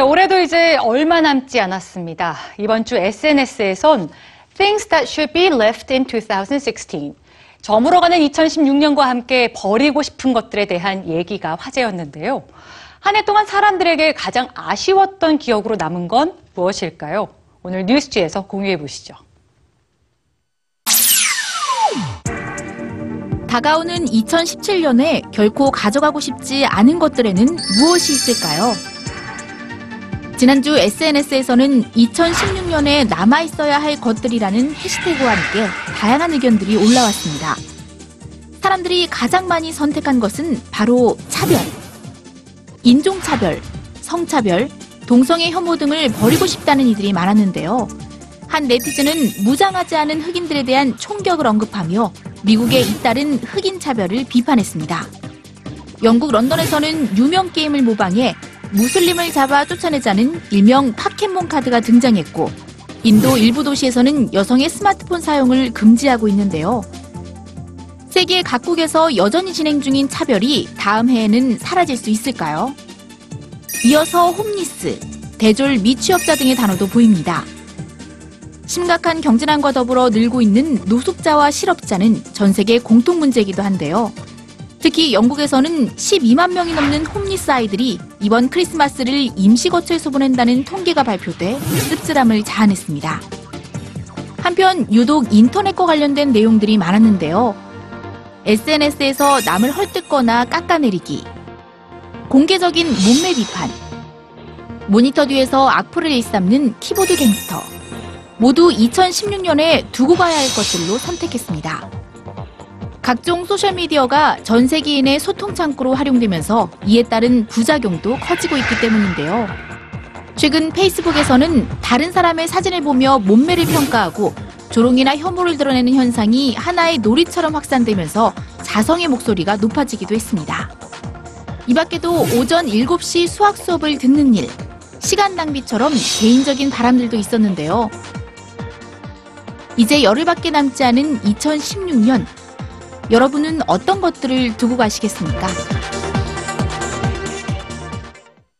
올해도 이제 얼마 남지 않았습니다. 이번 주 SNS에선 Things that should be left in 2016. 저물어가는 2016년과 함께 버리고 싶은 것들에 대한 얘기가 화제였는데요. 한 해 동안 사람들에게 가장 아쉬웠던 기억으로 남은 건 무엇일까요? 오늘 뉴스지에서 공유해 보시죠. 다가오는 2017년에 결코 가져가고 싶지 않은 것들에는 무엇이 있을까요? 지난주 SNS에서는 2016년에 남아있어야 할 것들이라는 해시태그와 함께 다양한 의견들이 올라왔습니다. 사람들이 가장 많이 선택한 것은 바로 차별. 인종차별, 성차별, 동성애 혐오 등을 버리고 싶다는 이들이 많았는데요. 한 네티즌은 무장하지 않은 흑인들에 대한 총격을 언급하며 미국의 잇따른 흑인 차별을 비판했습니다. 영국 런던에서는 유명 게임을 모방해 무슬림을 잡아 쫓아내자는 일명 파켓몬 카드가 등장했고 인도 일부 도시에서는 여성의 스마트폰 사용을 금지하고 있는데요. 세계 각국에서 여전히 진행 중인 차별이 다음 해에는 사라질 수 있을까요? 이어서 홈리스, 대졸 미취업자 등의 단어도 보입니다. 심각한 경제난과 더불어 늘고 있는 노숙자와 실업자는 전 세계 공통 문제이기도 한데요. 특히 영국에서는 12만 명이 넘는 홈리스 아이들이 이번 크리스마스를 임시거처에서 보낸다는 통계가 발표돼 씁쓸함을 자아냈습니다. 한편 유독 인터넷과 관련된 내용들이 많았는데요. SNS에서 남을 헐뜯거나 깎아내리기, 공개적인 몸매 비판, 모니터 뒤에서 악플을 일삼는 키보드 갱스터, 모두 2016년에 두고 가야 할 것들로 선택했습니다. 각종 소셜미디어가 전 세계인의 소통 창구로 활용되면서 이에 따른 부작용도 커지고 있기 때문인데요. 최근 페이스북에서는 다른 사람의 사진을 보며 몸매를 평가하고 조롱이나 혐오를 드러내는 현상이 하나의 놀이처럼 확산되면서 자성의 목소리가 높아지기도 했습니다. 이 밖에도 오전 7시 수학 수업을 듣는 일, 시간 낭비처럼 개인적인 바람들도 있었는데요. 이제 열흘밖에 남지 않은 2016년, 여러분은 어떤 것들을 두고 가시겠습니까?